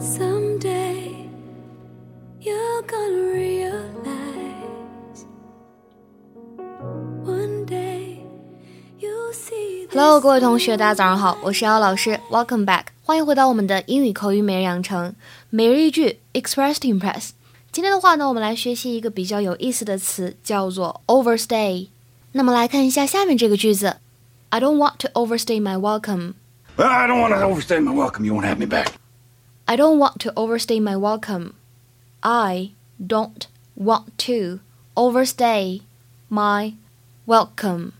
Someday you're gonna realize. One day you'll see. Hello，各位同学，大家早上好，我是姚老师，Welcome back，欢迎回到我们的英语口语每日养成每日一句 Express Impress。今天的话呢，我们来学习一个比较有意思的词，叫做 overstay。那么来看一下下面这个句子：I don't want to overstay my welcome。I don't want to overstay my welcome. You won't have me back. I don't want to overstay my welcome. I don't want to overstay my welcome.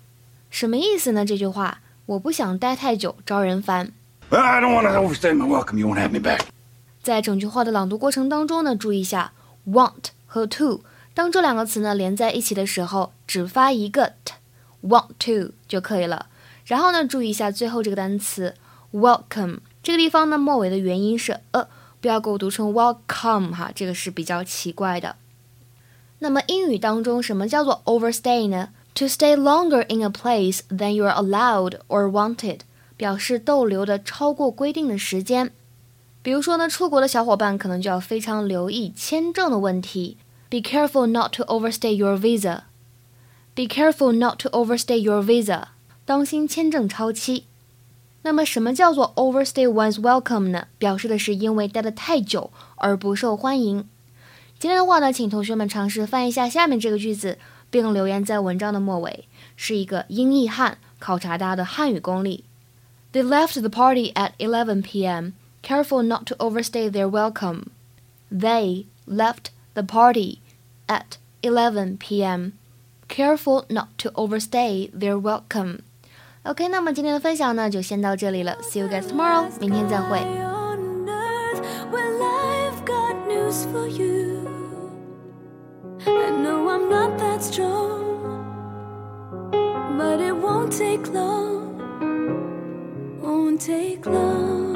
什么意思呢？这句话我不想待太久，招人烦。 Well, I don't want to overstay my welcome. You won't have me back. 在整句话的朗读过程当中呢，注意一下 want 和 to，当这两个词呢连在一起的时候，只发一个 t，want to 就可以了。然后呢，注意一下最后这个单词 welcome 这个地方呢，末尾的元音是呃，不要给我读成 welcome 哈，这个是比较奇怪的。那么英语当中，什么叫做 overstay 呢？To stay longer in a place than you are allowed or wanted，表示逗留的超过规定的时间。比如说呢，出国的小伙伴可能就要非常留意签证的问题。Be careful not to overstay your visa. Be careful not to overstay your visa. 当心签证超期。那么，什么叫做 overstay one's welcome 呢？表示的是因为待得太久而不受欢迎。今天的话呢，请同学们尝试翻译一下下面这个句子，并留言在文章的末尾，是一个英译汉，考察大家的汉语功力。They left the party at 11 p.m. Careful not to overstay their welcome. They left the party at 11 p.m. Careful not to overstay their welcome. OK，那么今天的分享呢，就先到这里了。See you guys tomorrow，明天再会。 on earth well I've got news for you I know I'm not that strong But it won't take long Won't take long